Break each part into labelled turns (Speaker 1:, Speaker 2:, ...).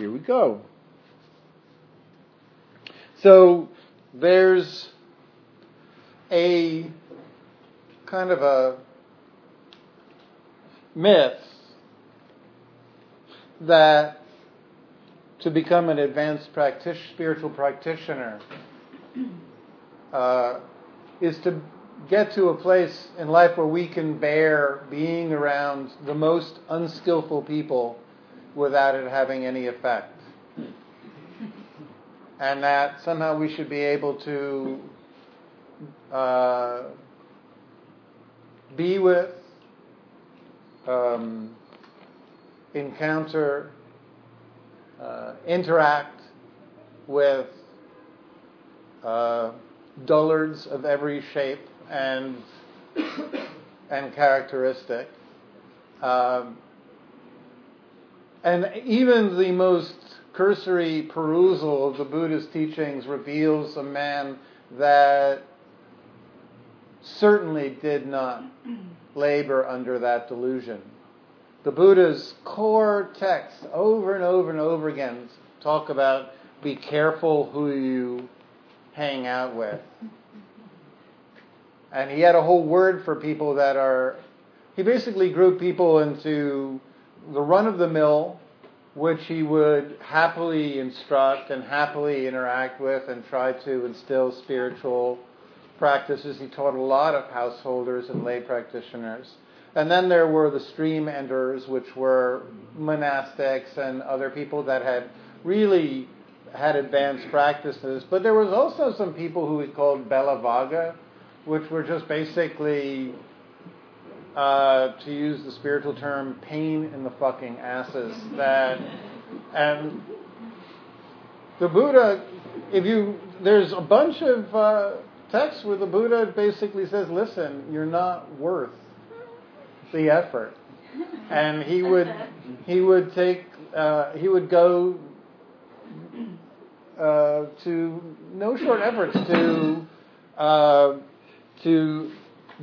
Speaker 1: here we go. So there's a kind of a myth that to become an advanced spiritual practitioner uh, is to get to a place in life where we can bear being around the most unskillful people without it having any effect. And that somehow we should be able to uh, be with, um, encounter, uh, interact with uh, dullards of every shape and and characteristic. Um, and even the most cursory perusal of the Buddha's teachings reveals a man that certainly did not labor under that delusion. The Buddha's core texts over and over and over again talk about be careful who you hang out with. And he had a whole word for people that are, he basically grouped people into the run of the mill, which he would happily instruct and happily interact with and try to instill spiritual practices. He taught a lot of householders and lay practitioners. And then there were the stream enterers, which were monastics and other people that had really had advanced practices. But there was also some people who he called Balavagga, which were just basically, uh, to use the spiritual term, pain in the fucking asses. That and the Buddha, if you, there's a bunch of uh, texts where the Buddha basically says, "Listen, you're not worth the effort," and he would he would take uh, he would go uh, to no short efforts to uh, to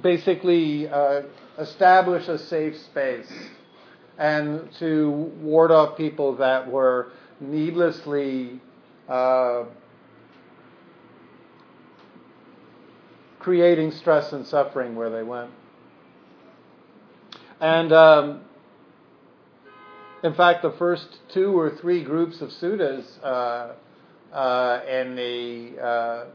Speaker 1: basically uh, establish a safe space and to ward off people that were needlessly uh, creating stress and suffering where they went. And um, in fact, the first two or three groups of suttas uh, uh, in the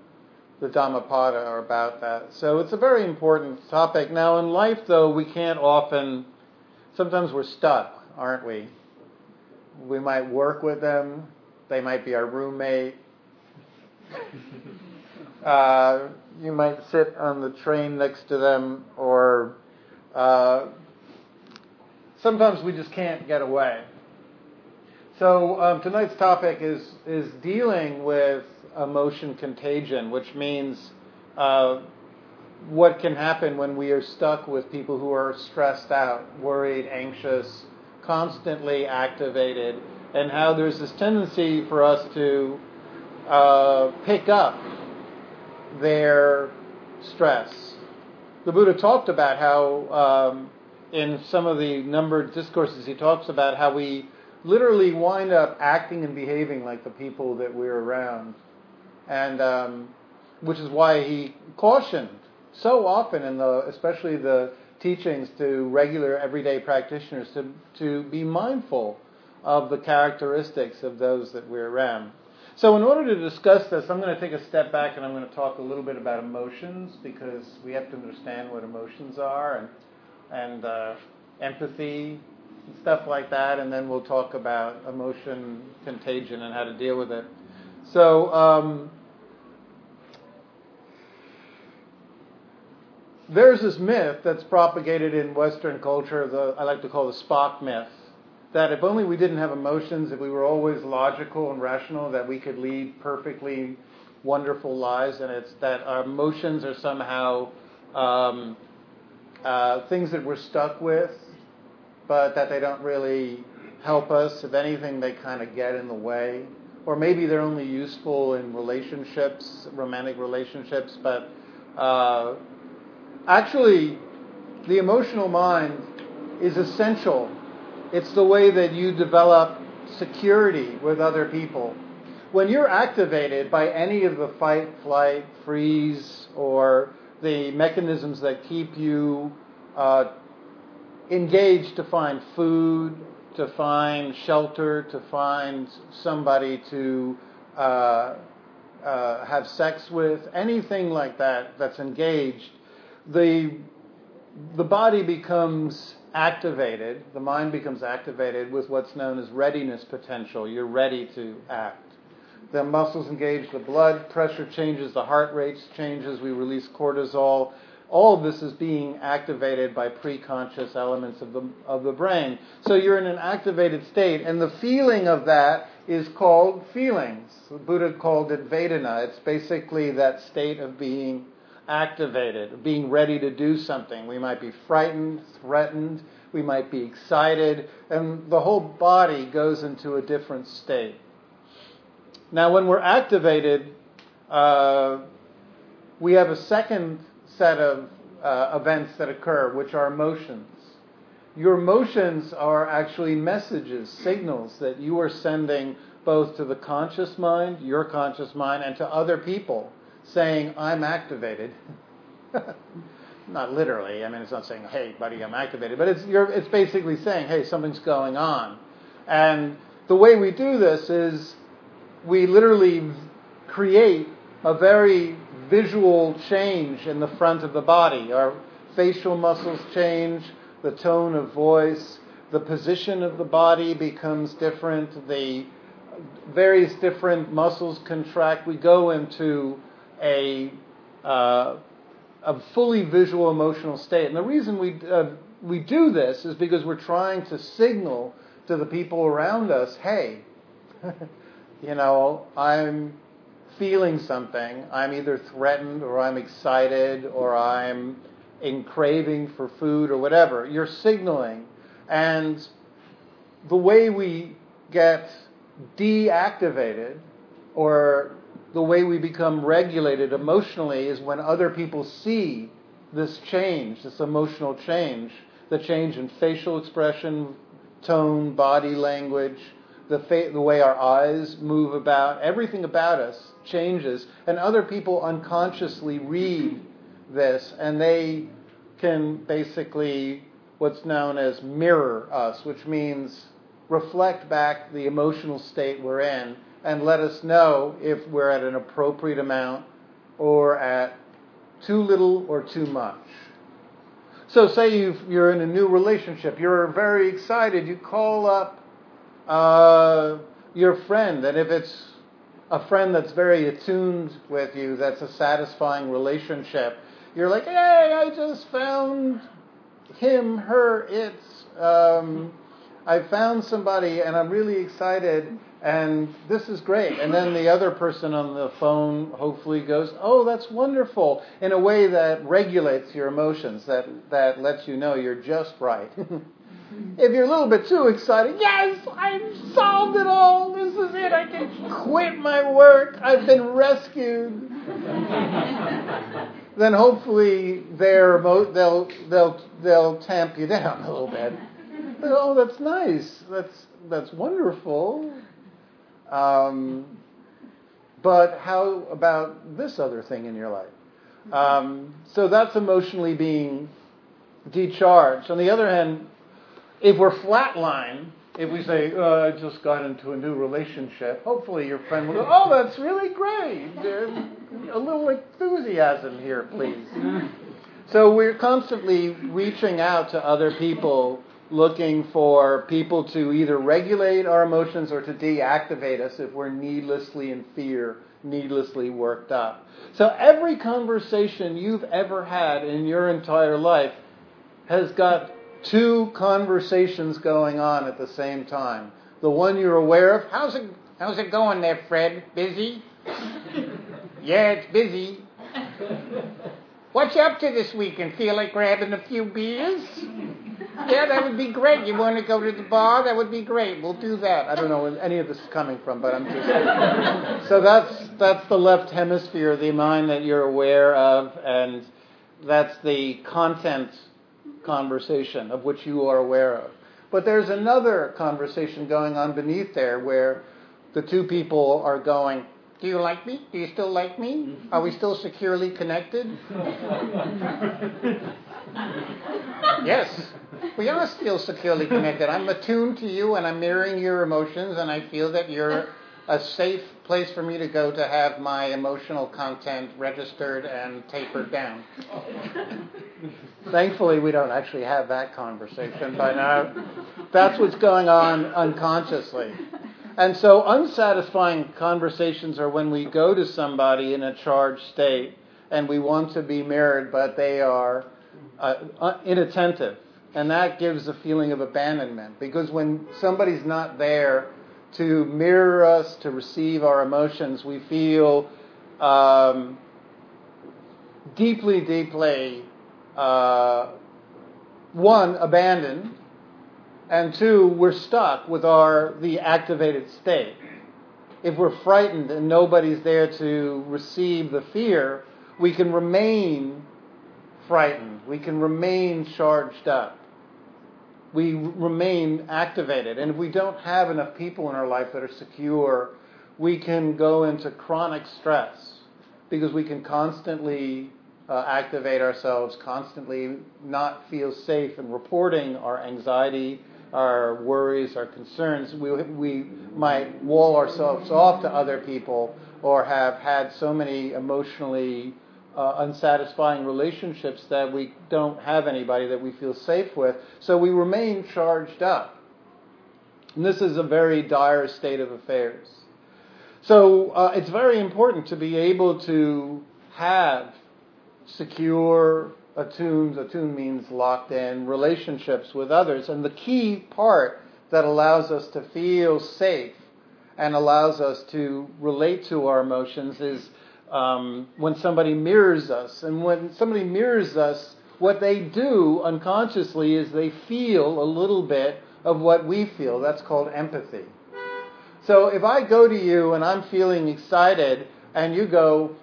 Speaker 1: the Dhammapada are about that. So it's a very important topic. Now, in life, though, we can't often. Sometimes we're stuck, aren't we? We might work with them. They might be our roommate. Uh, you might sit on the train next to them, or uh, sometimes we just can't get away. So um, tonight's topic is is dealing with emotion contagion, which means uh, what can happen when we are stuck with people who are stressed out, worried, anxious, constantly activated, and how there's this tendency for us to uh, pick up their stress. The Buddha talked about how, um, in some of the numbered discourses, he talks about how we literally wind up acting and behaving like the people that we're around. And um, which is why he cautioned so often in the, especially the teachings to regular everyday practitioners to, to be mindful of the characteristics of those that we're around. So, in order to discuss this, I'm going to take a step back and I'm going to talk a little bit about emotions because we have to understand what emotions are and, and uh, empathy and stuff like that, and then we'll talk about emotion contagion and how to deal with it. So, um, there's this myth that's propagated in Western culture, the, I like to call the Spock myth, that if only we didn't have emotions, if we were always logical and rational, that we could lead perfectly wonderful lives, and it's that our emotions are somehow um, uh, things that we're stuck with, but that they don't really help us. If anything, they kind of get in the way. Or maybe they're only useful in relationships, romantic relationships, but uh, actually, the emotional mind is essential. It's the way that you develop security with other people. When you're activated by any of the fight, flight, freeze, or the mechanisms that keep you uh, engaged to find food, to find shelter, to find somebody to uh, uh, have sex with, anything like that that's engaged, the the body becomes activated, the mind becomes activated with what's known as readiness potential. You're ready to act. The muscles engage, the blood pressure changes, the heart rate changes, we release cortisol. All of this is being activated by preconscious elements of the, of the brain. So you're in an activated state, and the feeling of that is called feelings. The Buddha called it Vedana. It's basically that state of being activated, being ready to do something. We might be frightened, threatened, we might be excited, and the whole body goes into a different state. Now, when we're activated, uh, we have a second set of uh, events that occur, which are emotions. Your emotions are actually messages, signals that you are sending both to the conscious mind, your conscious mind, and to other people saying, I'm activated. not literally. I mean, it's not saying, hey, buddy, I'm activated. But it's, it's basically saying, hey, something's going on. And the way we do this is we literally create a very visual change in the front of the body. Our facial muscles change, the tone of voice, the position of the body becomes different, the various different muscles contract. We go into a, uh, a fully visual emotional state. And the reason we, uh, we do this is because we're trying to signal to the people around us hey, you know, I'm feeling something. I'm either threatened or I'm excited or I'm in craving for food or whatever. You're signaling. And the way we get deactivated or the way we become regulated emotionally is when other people see this change, this emotional change, the change in facial expression, tone, body language, the, fa- the way our eyes move about, everything about us changes, and other people unconsciously read this, and they can basically what's known as mirror us, which means reflect back the emotional state we're in and let us know if we're at an appropriate amount or at too little or too much. So, say you are in a new relationship, you're very excited, you call up uh, your friend, and if it's a friend that's very attuned with you, that's a satisfying relationship, you're like, hey, I just found him, her, it's. Um, I found somebody and I'm really excited and this is great. And then the other person on the phone hopefully goes, "Oh, that's wonderful," in a way that regulates your emotions, that that lets you know you're just right. if you're a little bit too excited, yes, I've solved it all. This is it. I can quit my work. I've been rescued. then hopefully they're they'll they'll they'll tamp you down a little bit. Oh, that's nice. That's that's wonderful. Um, but how about this other thing in your life? Um, so that's emotionally being decharged. On the other hand, if we're flatline, if we say, oh, I just got into a new relationship, hopefully your friend will go, oh, that's really great. a little enthusiasm here, please. So we're constantly reaching out to other people looking for people to either regulate our emotions or to deactivate us if we're needlessly in fear, needlessly worked up. So every conversation you've ever had in your entire life has got two conversations going on at the same time. The one you're aware of, how's it how's it going there, Fred? Busy? yeah, it's busy. What you up to this weekend? Feel like grabbing a few beers? Yeah, that would be great. You want to go to the bar? That would be great. We'll do that. I don't know where any of this is coming from, but I'm just. so that's that's the left hemisphere, the mind that you're aware of, and that's the content conversation of which you are aware of. But there's another conversation going on beneath there where the two people are going, Do you like me? Do you still like me? Are we still securely connected? yes, we are still securely connected. I'm attuned to you and I'm mirroring your emotions, and I feel that you're a safe place for me to go to have my emotional content registered and tapered down. Thankfully, we don't actually have that conversation, but uh, that's what's going on unconsciously. And so, unsatisfying conversations are when we go to somebody in a charged state and we want to be mirrored, but they are uh, uh inattentive. And that gives a feeling of abandonment because when somebody's not there, to mirror us, to receive our emotions, we feel um, deeply, deeply, uh, one, abandoned, and two, we're stuck with our the activated state. If we're frightened and nobody's there to receive the fear, we can remain frightened. We can remain charged up we remain activated. And if we don't have enough people in our life that are secure, we can go into chronic stress because we can constantly uh, activate ourselves, constantly not feel safe in reporting our anxiety, our worries, our concerns. We, we might wall ourselves off to other people or have had so many emotionally uh, unsatisfying relationships that we don't have anybody that we feel safe with. So we remain charged up. And this is a very dire state of affairs. So uh, it's very important to be able to have secure, attuned, attuned means locked in relationships with others. And the key part that allows us to feel safe and allows us to relate to our emotions is um, when somebody mirrors us. And when somebody mirrors us, what they do unconsciously is they feel a little bit of what we feel. That's called empathy. So if I go to you and I'm feeling excited, and you go,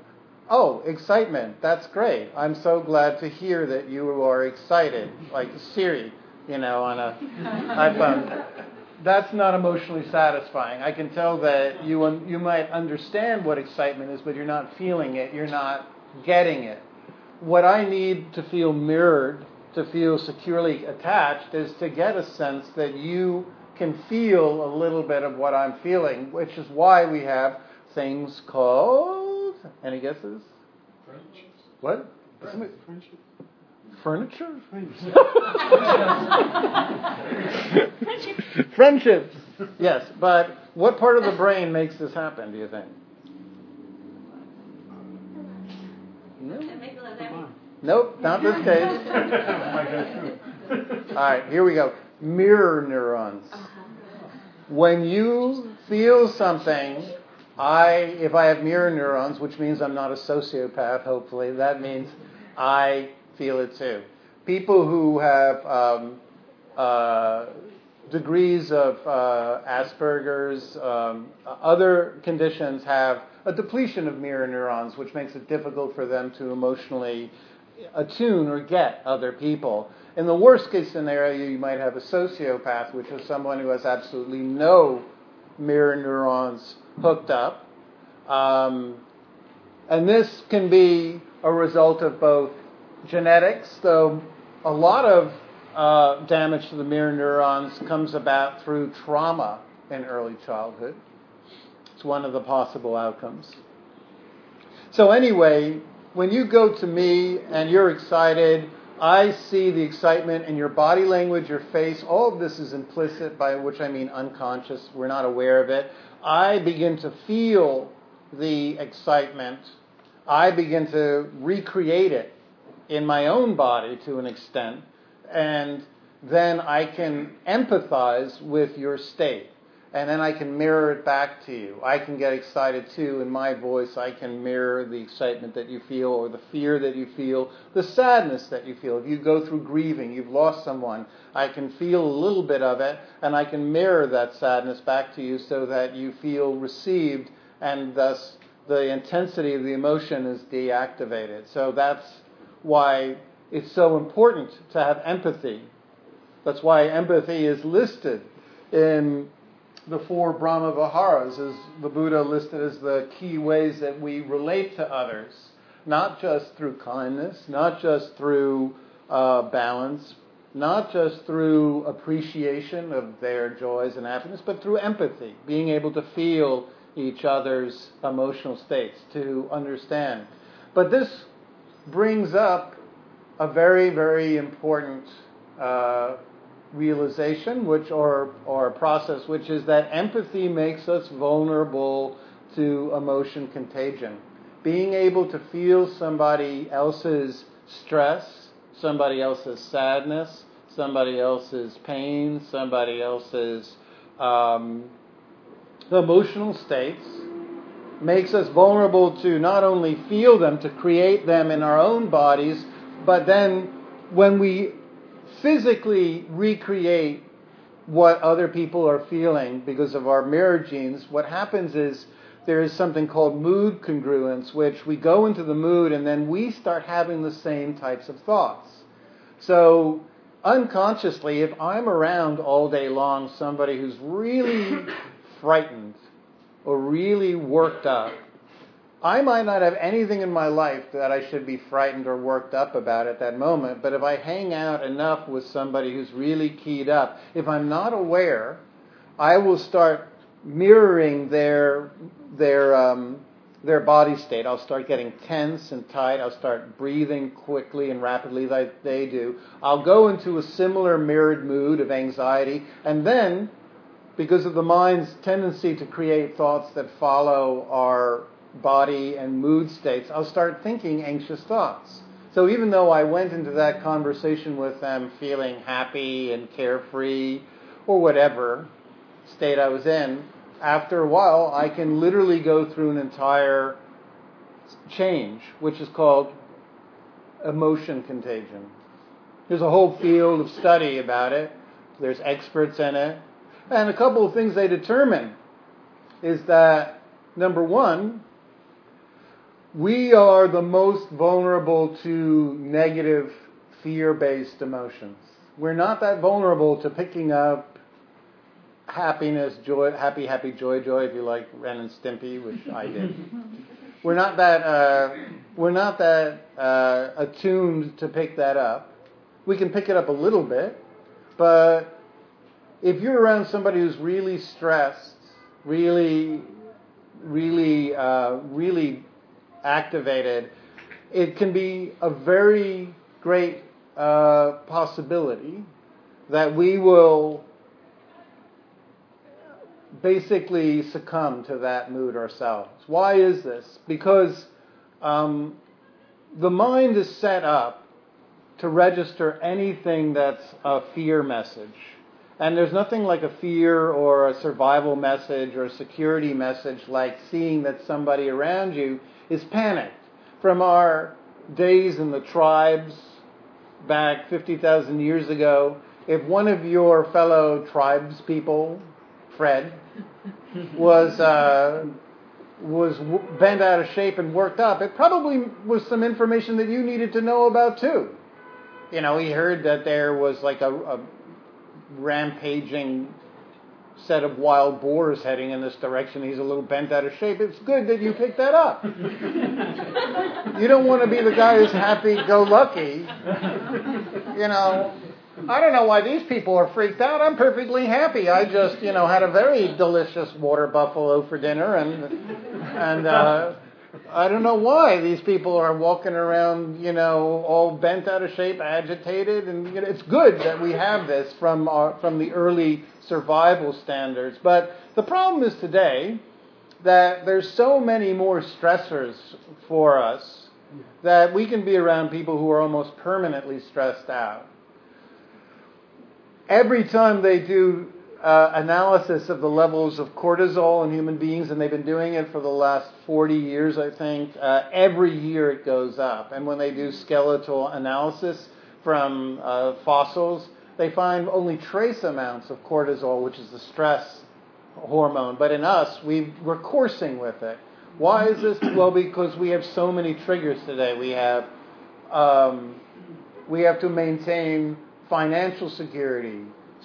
Speaker 1: Oh, excitement, that's great. I'm so glad to hear that you are excited, like Siri, you know, on a iPhone that's not emotionally satisfying. I can tell that you you might understand what excitement is, but you're not feeling it. You're not getting it. What I need to feel mirrored, to feel securely attached, is to get a sense that you can feel a little bit of what I'm feeling, which is why we have things called. Any guesses?
Speaker 2: Friendships.
Speaker 1: What?
Speaker 2: Friendship.
Speaker 1: Furniture? Friendships. Yes, but what part of the brain makes this happen, do you think? Nope, not this case. All right, here we go. Mirror neurons. When you feel something, I if I have mirror neurons, which means I'm not a sociopath, hopefully, that means I feel it too. People who have um, uh, degrees of uh, Asperger's, um, other conditions have a depletion of mirror neurons, which makes it difficult for them to emotionally attune or get other people. In the worst case scenario, you might have a sociopath, which is someone who has absolutely no mirror neurons hooked up. Um, and this can be a result of both genetics, though a lot of uh, damage to the mirror neurons comes about through trauma in early childhood. It's one of the possible outcomes. So, anyway, when you go to me and you're excited, I see the excitement in your body language, your face. All of this is implicit, by which I mean unconscious. We're not aware of it. I begin to feel the excitement. I begin to recreate it in my own body to an extent, and then I can empathize with your state. And then I can mirror it back to you. I can get excited too in my voice. I can mirror the excitement that you feel or the fear that you feel, the sadness that you feel. If you go through grieving, you've lost someone, I can feel a little bit of it and I can mirror that sadness back to you so that you feel received and thus the intensity of the emotion is deactivated. So that's why it's so important to have empathy. That's why empathy is listed in the four Brahma Viharas, as the Buddha listed as the key ways that we relate to others, not just through kindness, not just through uh, balance, not just through appreciation of their joys and happiness, but through empathy, being able to feel each other's emotional states, to understand. But this brings up a very, very important uh, realization, which or or process, which is that empathy makes us vulnerable to emotion contagion. Being able to feel somebody else's stress, somebody else's sadness, somebody else's pain, somebody else's um, emotional states makes us vulnerable to not only feel them, to create them in our own bodies, but then when we physically recreate what other people are feeling because of our mirror genes, what happens is there is something called mood congruence, which we go into the mood and then we start having the same types of thoughts. So, unconsciously, if I'm around all day long somebody who's really frightened or really worked up, I might not have anything in my life that I should be frightened or worked up about at that moment, but if I hang out enough with somebody who's really keyed up, if I'm not aware, I will start mirroring their their um, their body state. I'll start getting tense and tight. I'll start breathing quickly and rapidly like they do. I'll go into a similar mirrored mood of anxiety, and then, because of the mind's tendency to create thoughts that follow our body and mood states, I'll start thinking anxious thoughts. So even though I went into that conversation with them feeling happy and carefree or whatever state I was in, after a while I can literally go through an entire change, which is called emotion contagion. There's a whole field of study about it. There's experts in it. And a couple of things they determine is that number one, we are the most vulnerable to negative fear based emotions. We're not that vulnerable to picking up happiness, joy, happy, happy, joy, joy, if you like Ren and Stimpy, which I did. we're not that, uh, we're not that uh, attuned to pick that up. We can pick it up a little bit, but if you're around somebody who's really stressed, really, really, uh, really activated, it can be a very great uh, possibility that we will basically succumb to that mood ourselves. Why is this? Because um, the mind is set up to register anything that's a fear message. And there's nothing like a fear or a survival message or a security message like seeing that somebody around you is panicked. From our days in the tribes back 50,000 years ago, if one of your fellow tribes people, Fred, was uh, was bent out of shape and worked up, it probably was some information that you needed to know about too. You know, he heard that there was like a, a rampaging set of wild boars heading in this direction. He's a little bent out of shape. It's good that you picked that up. you don't want to be the guy who's happy go lucky. You know, I don't know why these people are freaked out. I'm perfectly happy. I just, you know, had a very delicious water buffalo for dinner and and uh I don't know why these people are walking around, you know, all bent out of shape, agitated, and you know, it's good that we have this from our, from the early survival standards. But the problem is today that there's so many more stressors for us that we can be around people who are almost permanently stressed out. Every time they do uh, analysis of the levels of cortisol in human beings, and they've been doing it for the last 40 years, I think. Uh, every year it goes up. And when they do skeletal analysis from uh, fossils, they find only trace amounts of cortisol, which is the stress hormone. But in us, we we're coursing with it. Why is this? Well, because we have so many triggers today. We have um, we have to maintain financial security,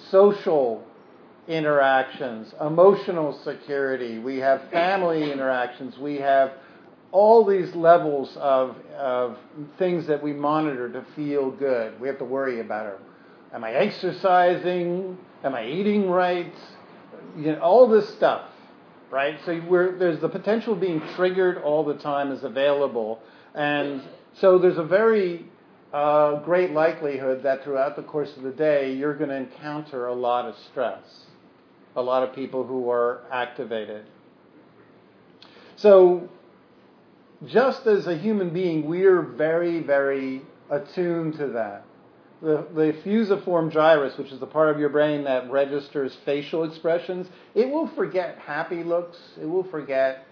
Speaker 1: social interactions, emotional security, we have family interactions, we have all these levels of, of things that we monitor to feel good. We have to worry about. Am I exercising? Am I eating right? You know, all this stuff, right? So there's the potential of being triggered all the time is available. And so there's a very uh, great likelihood that throughout the course of the day, you're going to encounter a lot of stress, a lot of people who are activated. So just as a human being, we're very, very attuned to that. The, the fusiform gyrus, which is the part of your brain that registers facial expressions, it will forget happy looks, it will forget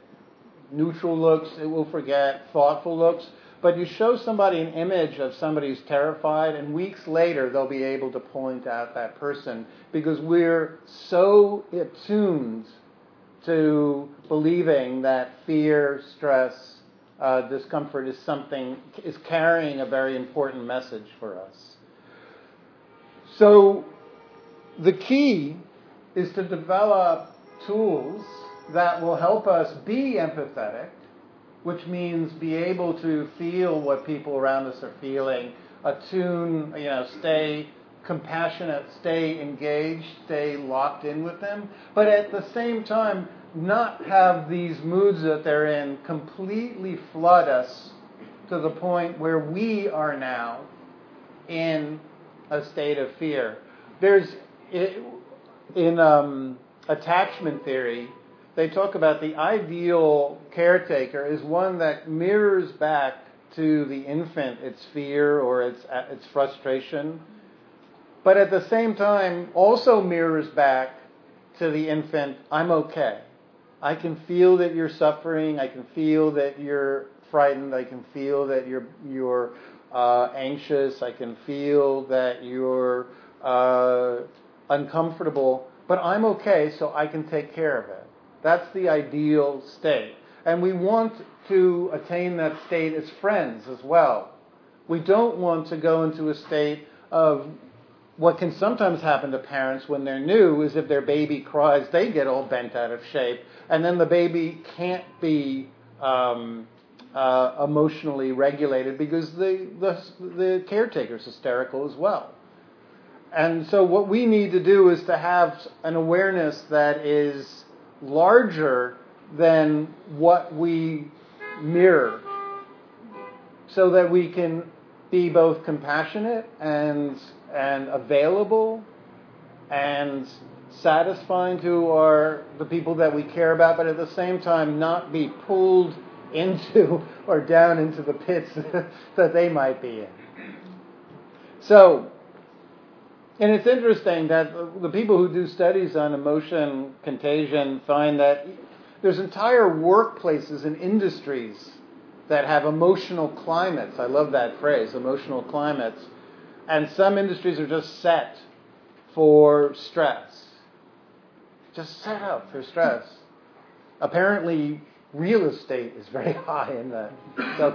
Speaker 1: neutral looks, it will forget thoughtful looks. But you show somebody an image of somebody who's terrified, and weeks later they'll be able to point out that person because we're so attuned to believing that fear, stress, uh, discomfort is something is carrying a very important message for us. So the key is to develop tools that will help us be empathetic, which means be able to feel what people around us are feeling, attune, you know, stay compassionate, stay engaged, stay locked in with them, but at the same time not have these moods that they're in completely flood us to the point where we are now in a state of fear. There's in um, attachment theory, they talk about the ideal caretaker is one that mirrors back to the infant its fear or its its frustration, but at the same time also mirrors back to the infant, I'm okay. I can feel that you're suffering. I can feel that you're frightened. I can feel that you're you're uh, anxious. I can feel that you're uh, uncomfortable. But I'm okay, so I can take care of it. That's the ideal state, and we want to attain that state as friends as well. We don't want to go into a state of what can sometimes happen to parents when they're new is if their baby cries, they get all bent out of shape and then the baby can't be um, uh, emotionally regulated because the, the, the caretaker's hysterical as well. And so, what we need to do is to have an awareness that is larger than what we mirror so that we can be both compassionate and, and available and satisfying to our the people that we care about, but at the same time not be pulled into or down into the pits that they might be in. So, and it's interesting that the people who do studies on emotion contagion find that there's entire workplaces and industries that have emotional climates. I love that phrase, emotional climates. And some industries are just set for stress just set up for stress. Apparently, real estate is very high in the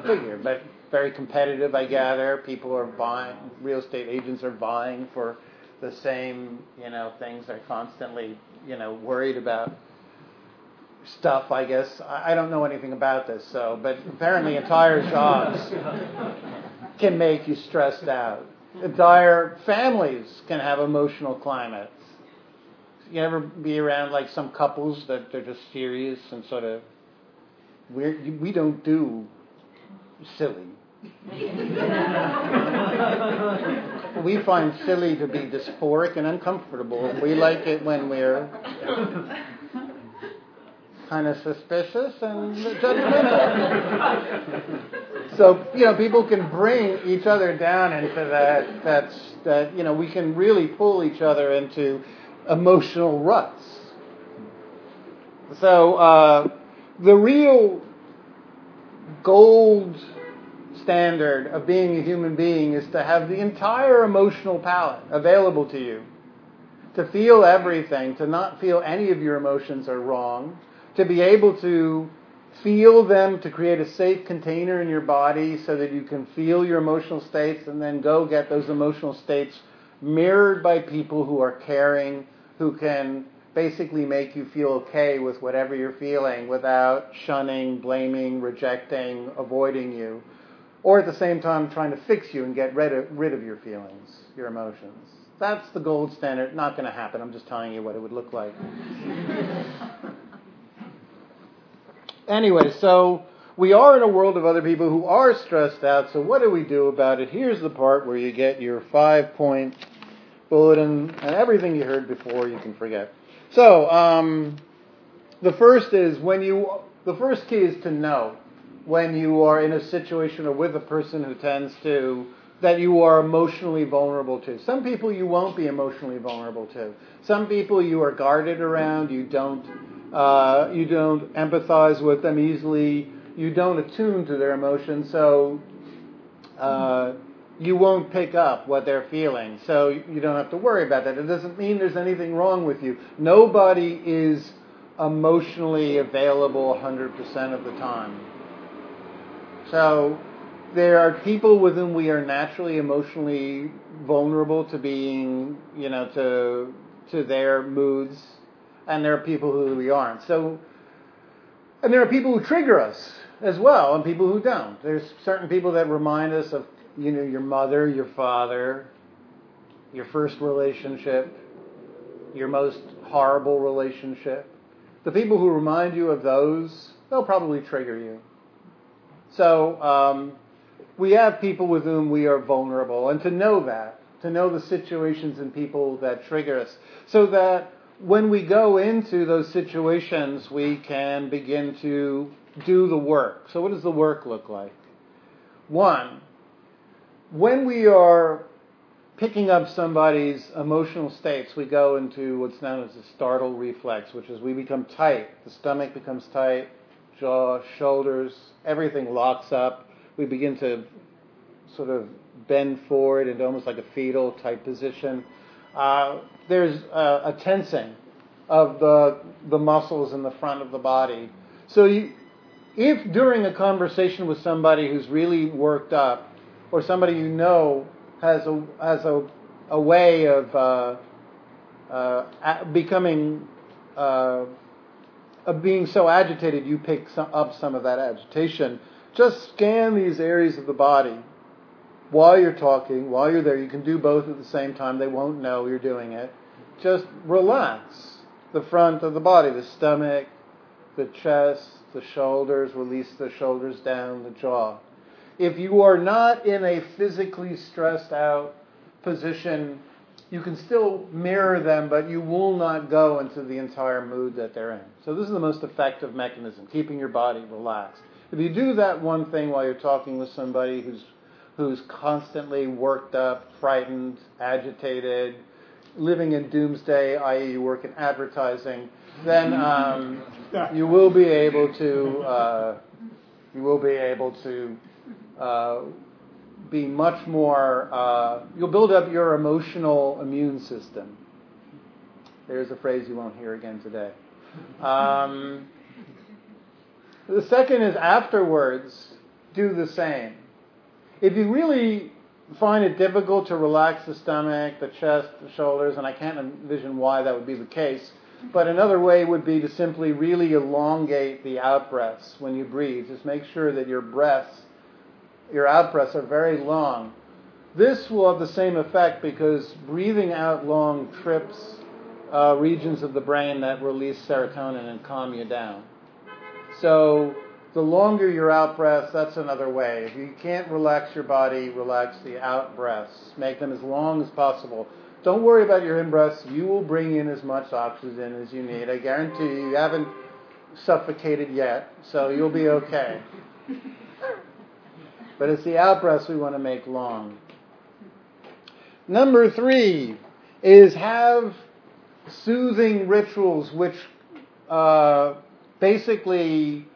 Speaker 1: figure, but very competitive, I gather. People are buying, real estate agents are buying for the same, you know, things. They're constantly, you know, worried about stuff, I guess. I don't know anything about this, so, but apparently entire jobs can make you stressed out. Entire families can have emotional climates you ever be around like some couples that they're just serious and sort of we're we don't do silly. we find silly to be dysphoric and uncomfortable. We like it when we're kind of suspicious and judgmental. so you know, people can bring each other down into that. That's that. You know, we can really pull each other into emotional ruts. So uh, the real gold standard of being a human being is to have the entire emotional palette available to you. To feel everything, to not feel any of your emotions are wrong, to be able to feel them, to create a safe container in your body so that you can feel your emotional states and then go get those emotional states mirrored by people who are caring, who can basically make you feel okay with whatever you're feeling without shunning, blaming, rejecting, avoiding you, or at the same time trying to fix you and get rid of, rid of your feelings, your emotions. That's the gold standard. Not going to happen. I'm just telling you what it would look like. anyway, so we are in a world of other people who are stressed out. So what do we do about it? Here's the part where you get your five point bulletin and everything you heard before you can forget. So, um, the first is when you, the first key is to know when you are in a situation or with a person who tends to, that you are emotionally vulnerable to. Some people you won't be emotionally vulnerable to. Some people you are guarded around, you don't, uh, you don't empathize with them easily, you don't attune to their emotions, so, uh, you won't pick up what they're feeling. So you don't have to worry about that. It doesn't mean there's anything wrong with you. Nobody is emotionally available 100% of the time. So there are people with whom we are naturally emotionally vulnerable to being, you know, to to their moods, and there are people who we aren't. So, and there are people who trigger us as well, and people who don't. There's certain people that remind us of you know, your mother, your father, your first relationship, your most horrible relationship. The people who remind you of those, they'll probably trigger you. So um, we have people with whom we are vulnerable, and to know that, to know the situations and people that trigger us, so that when we go into those situations, we can begin to do the work. So, what does the work look like? One, when we are picking up somebody's emotional states, we go into what's known as the startle reflex, which is we become tight. The stomach becomes tight, jaw, shoulders, everything locks up. We begin to sort of bend forward into almost like a fetal type position. Uh, there's a, a, tensing of the the muscles in the front of the body. So you, if during a conversation with somebody who's really worked up, or somebody you know has a has a a way of uh, uh, becoming uh, of being so agitated, you pick some, up some of that agitation. Just scan these areas of the body while you're talking, while you're there. You can do both at the same time. They won't know you're doing it. Just relax the front of the body, the stomach, the chest, the shoulders. Release the shoulders down, the jaw if you are not in a physically stressed out position, you can still mirror them, but you will not go into the entire mood that they're in. So this is the most effective mechanism, keeping your body relaxed. If you do that one thing while you're talking with somebody who's who's constantly worked up, frightened, agitated, living in doomsday, i.e., you work in advertising, then um, you will be able to uh, you will be able to uh, be much more, uh, you'll build up your emotional immune system. There's a phrase you won't hear again today. Um, the second is afterwards, do the same. If you really find it difficult to relax the stomach, the chest, the shoulders, and I can't envision why that would be the case, but another way would be to simply really elongate the out breaths when you breathe. Just make sure that your breaths your out breaths are very long. This will have the same effect because breathing out long trips uh, regions of the brain that release serotonin and calm you down. So the longer your out breaths, that's another way. If you can't relax your body, relax the out breaths. Make them as long as possible. Don't worry about your in breaths. You will bring in as much oxygen as you need. I guarantee you, you haven't suffocated yet, so you'll be okay. But it's the out breaths we want to make long. Number three is have soothing rituals which uh, basically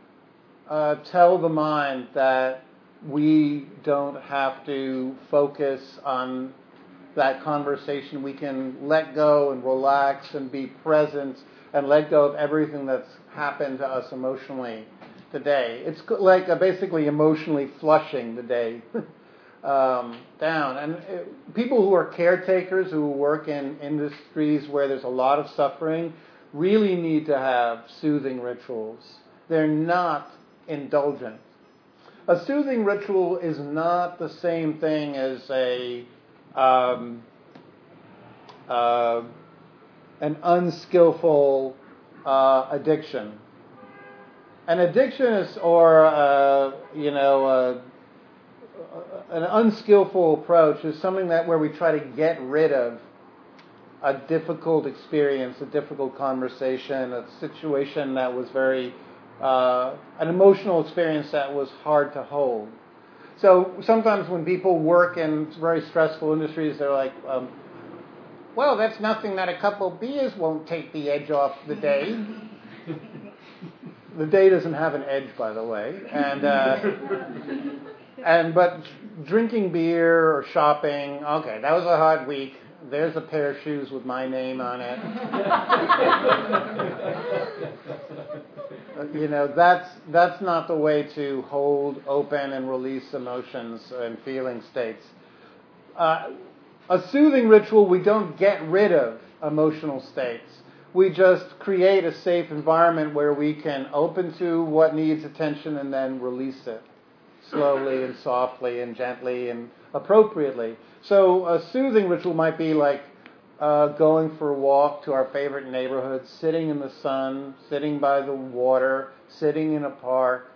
Speaker 1: uh, tell the mind that we don't have to focus on that conversation. We can let go and relax and be present and let go of everything that's happened to us emotionally today. It's like basically emotionally flushing the day. um, down. And it, people who are caretakers, who work in industries where there's a lot of suffering, really need to have soothing rituals. They're not indulgent. A soothing ritual is not the same thing as a um, uh, an unskillful uh, addiction. An addiction is, or uh, you know, uh, an unskillful approach is something that where we try to get rid of a difficult experience, a difficult conversation, a situation that was very, uh, an emotional experience that was hard to hold. So sometimes when people work in very stressful industries, they're like, um, well, that's nothing that a couple beers won't take the edge off the day. the day doesn't have an edge, by the way, and uh, and but drinking beer or shopping, okay, that was a hard week. There's a pair of shoes with my name on it. you know, that's that's not the way to hold open and release emotions and feeling states. Uh, a soothing ritual, we don't get rid of emotional states. We just create a safe environment where we can open to what needs attention and then release it slowly and softly and gently and appropriately. So a soothing ritual might be like uh, going for a walk to our favorite neighborhood, sitting in the sun, sitting by the water, sitting in a park,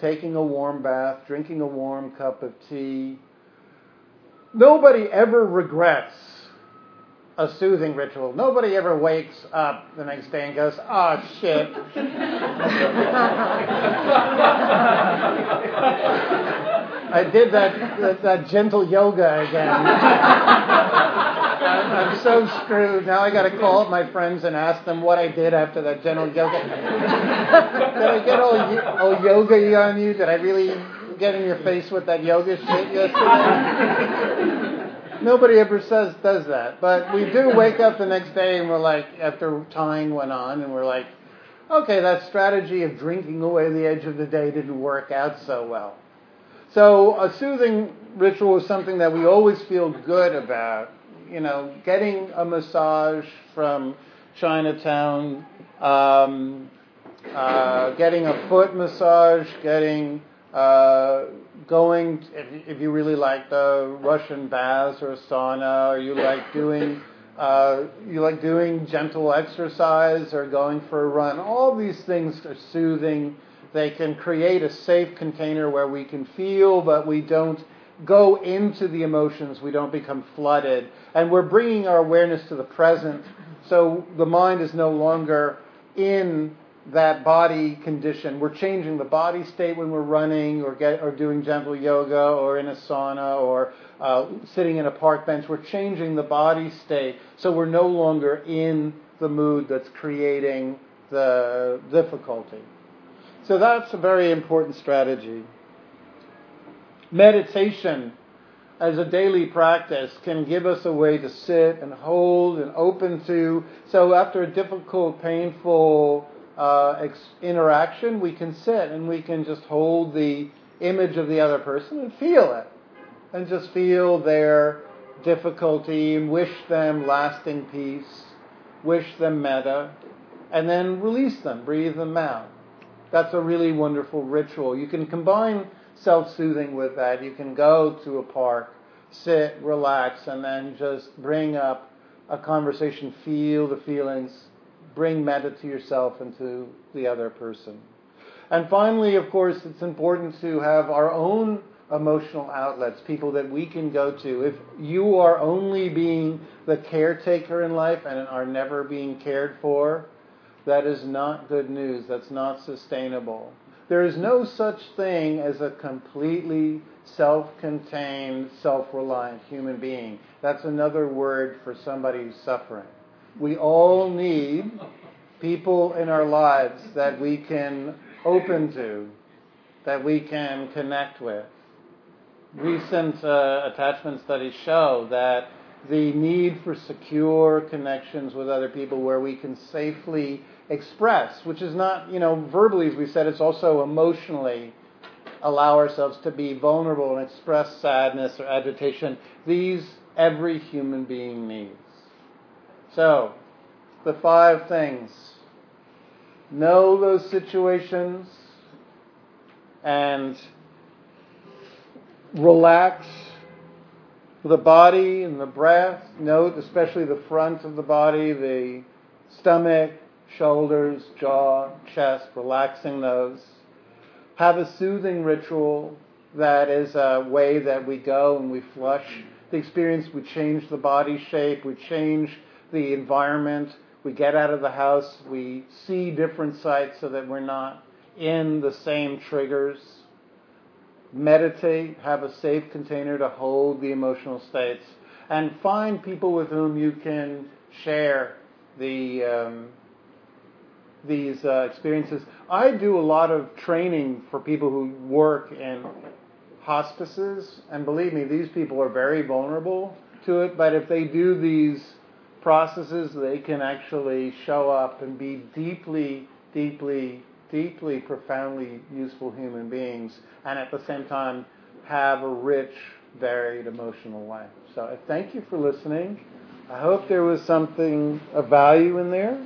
Speaker 1: taking a warm bath, drinking a warm cup of tea. Nobody ever regrets a soothing ritual. Nobody ever wakes up the next day and goes, oh shit. I did that, that, that gentle yoga again. I'm so screwed. Now I got to call up my friends and ask them what I did after that gentle yoga. did I get all, all yoga on you? Did I really get in your face with that yoga shit yesterday? Nobody ever says does that, but we do wake up the next day and we're like, after tying went on, and we're like, okay, that strategy of drinking away the edge of the day didn't work out so well. So a soothing ritual is something that we always feel good about. You know, getting a massage from Chinatown, um, uh, getting a foot massage, getting uh, going if, if you really like the Russian baths or sauna, or you like doing uh, you like doing gentle exercise or going for a run. All these things are soothing they can create a safe container where we can feel, but we don't go into the emotions. We don't become flooded. And we're bringing our awareness to the present. So the mind is no longer in that body condition. We're changing the body state when we're running or, get, or doing gentle yoga or in a sauna or uh, sitting in a park bench. We're changing the body state so we're no longer in the mood that's creating the difficulty. So that's a very important strategy. Meditation as a daily practice can give us a way to sit and hold and open to. So after a difficult, painful uh, interaction, we can sit and we can just hold the image of the other person and feel it. And just feel their difficulty and wish them lasting peace, wish them metta, and then release them, breathe them out. That's a really wonderful ritual. You can combine self-soothing with that. You can go to a park, sit, relax, and then just bring up a conversation, feel the feelings, bring metta to yourself and to the other person. And finally, of course, it's important to have our own emotional outlets, people that we can go to. If you are only being the caretaker in life and are never being cared for, that is not good news. That's not sustainable. There is no such thing as a completely self contained, self reliant human being. That's another word for somebody who's suffering. We all need people in our lives that we can open to, that we can connect with. Recent uh, attachment studies show that the need for secure connections with other people where we can safely express, which is not, you know, verbally, as we said, it's also emotionally allow ourselves to be vulnerable and express sadness or agitation. These every human being needs. So, the five things. Know those situations and relax the body and the breath. Note especially the front of the body, the stomach, shoulders, jaw, chest, relaxing those. Have a soothing ritual that is a way that we go and we flush the experience. We change the body shape, we change the environment, we get out of the house, we see different sights so that we're not in the same triggers. Meditate, have a safe container to hold the emotional states, and find people with whom you can share the um, these uh, experiences. I do a lot of training for people who work in hospices, and believe me, these people are very vulnerable to it. But if they do these processes, they can actually show up and be deeply, deeply, deeply, profoundly useful human beings, and at the same time have a rich, varied emotional life. So I thank you for listening. I hope there was something of value in there.